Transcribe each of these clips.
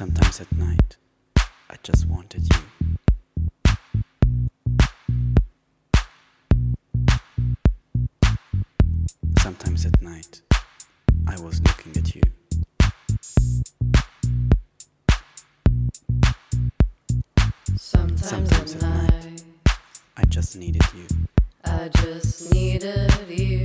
Sometimes at night, I just wanted you. Sometimes at night, I was looking at you. Sometimes, Sometimes at night, night, I just needed you. I just needed you.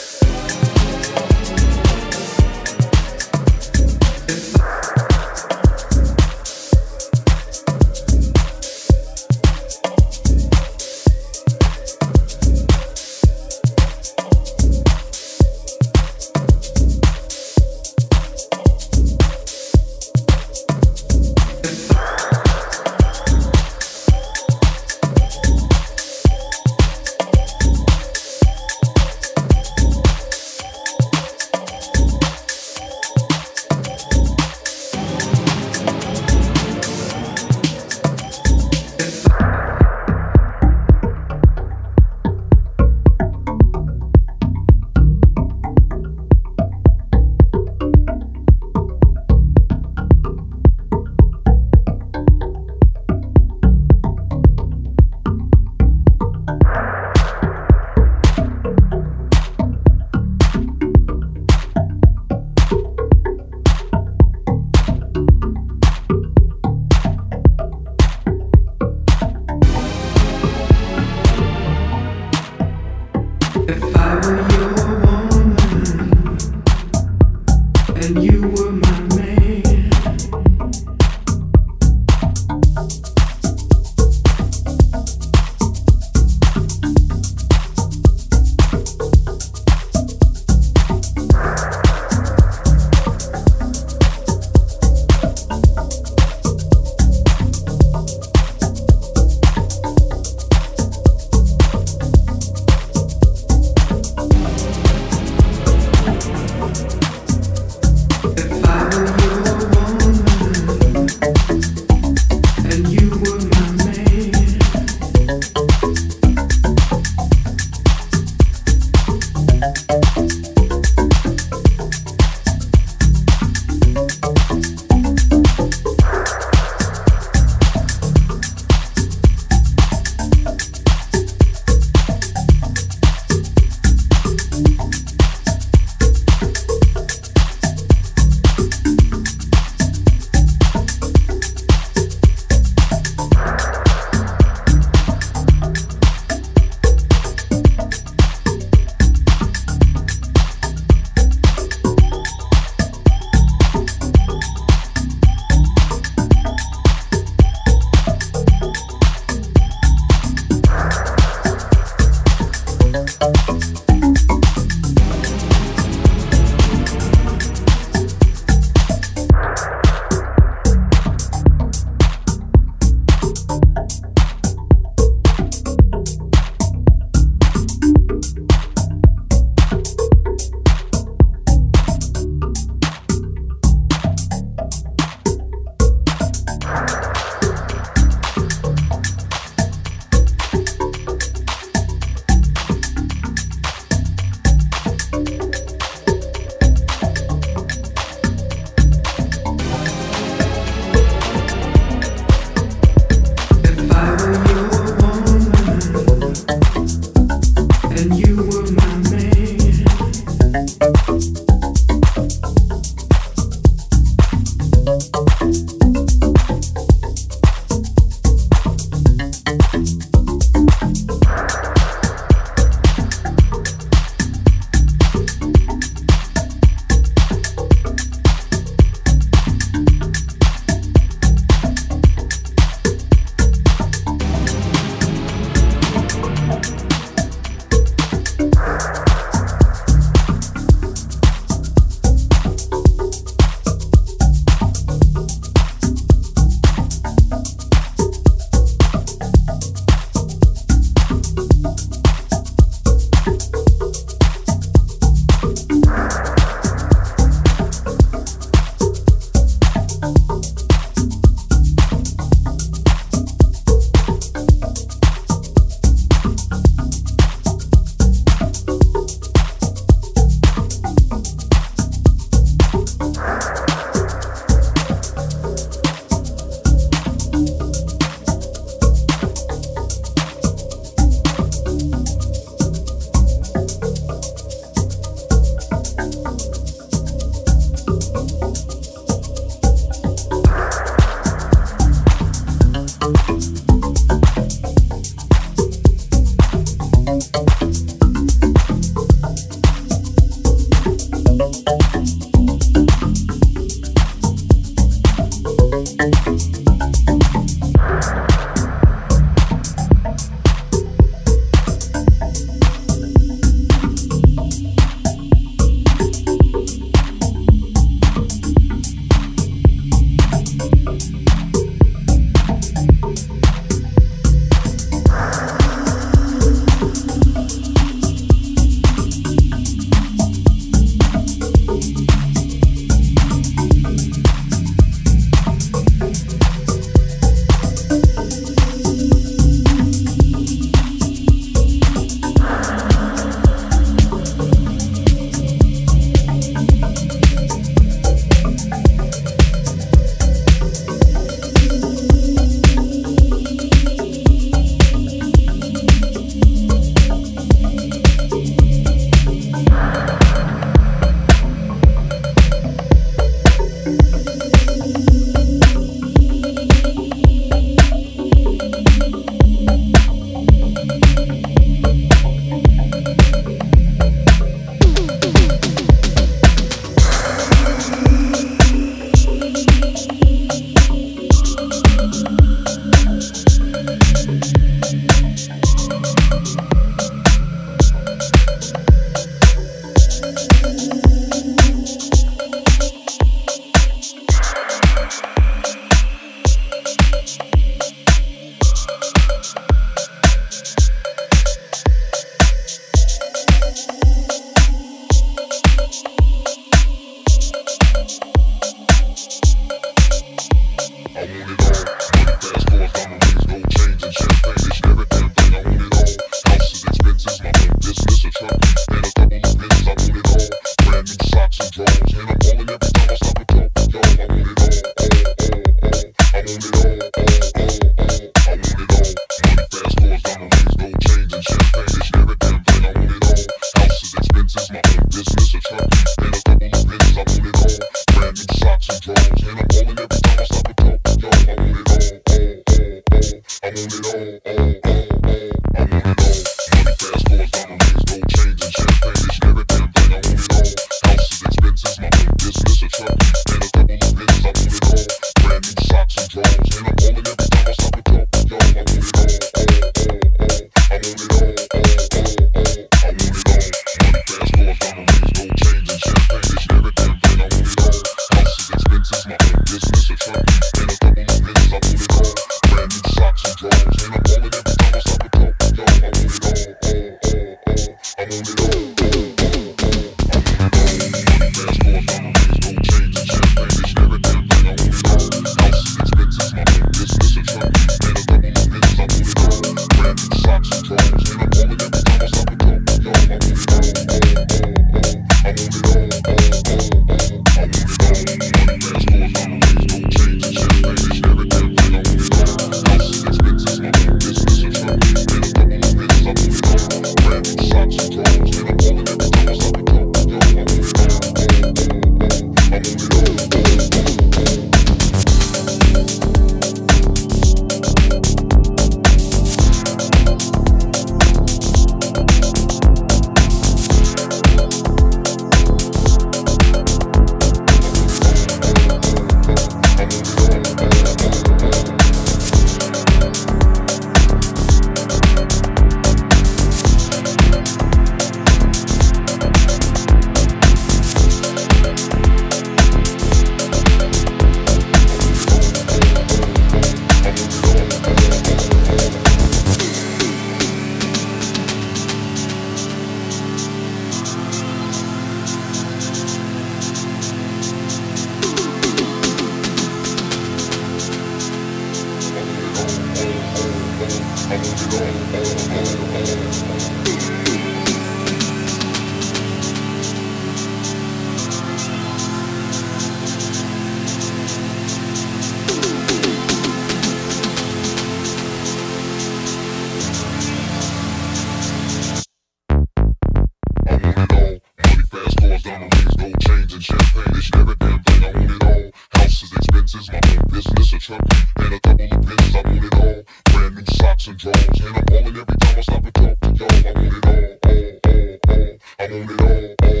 Drugs, and I'm falling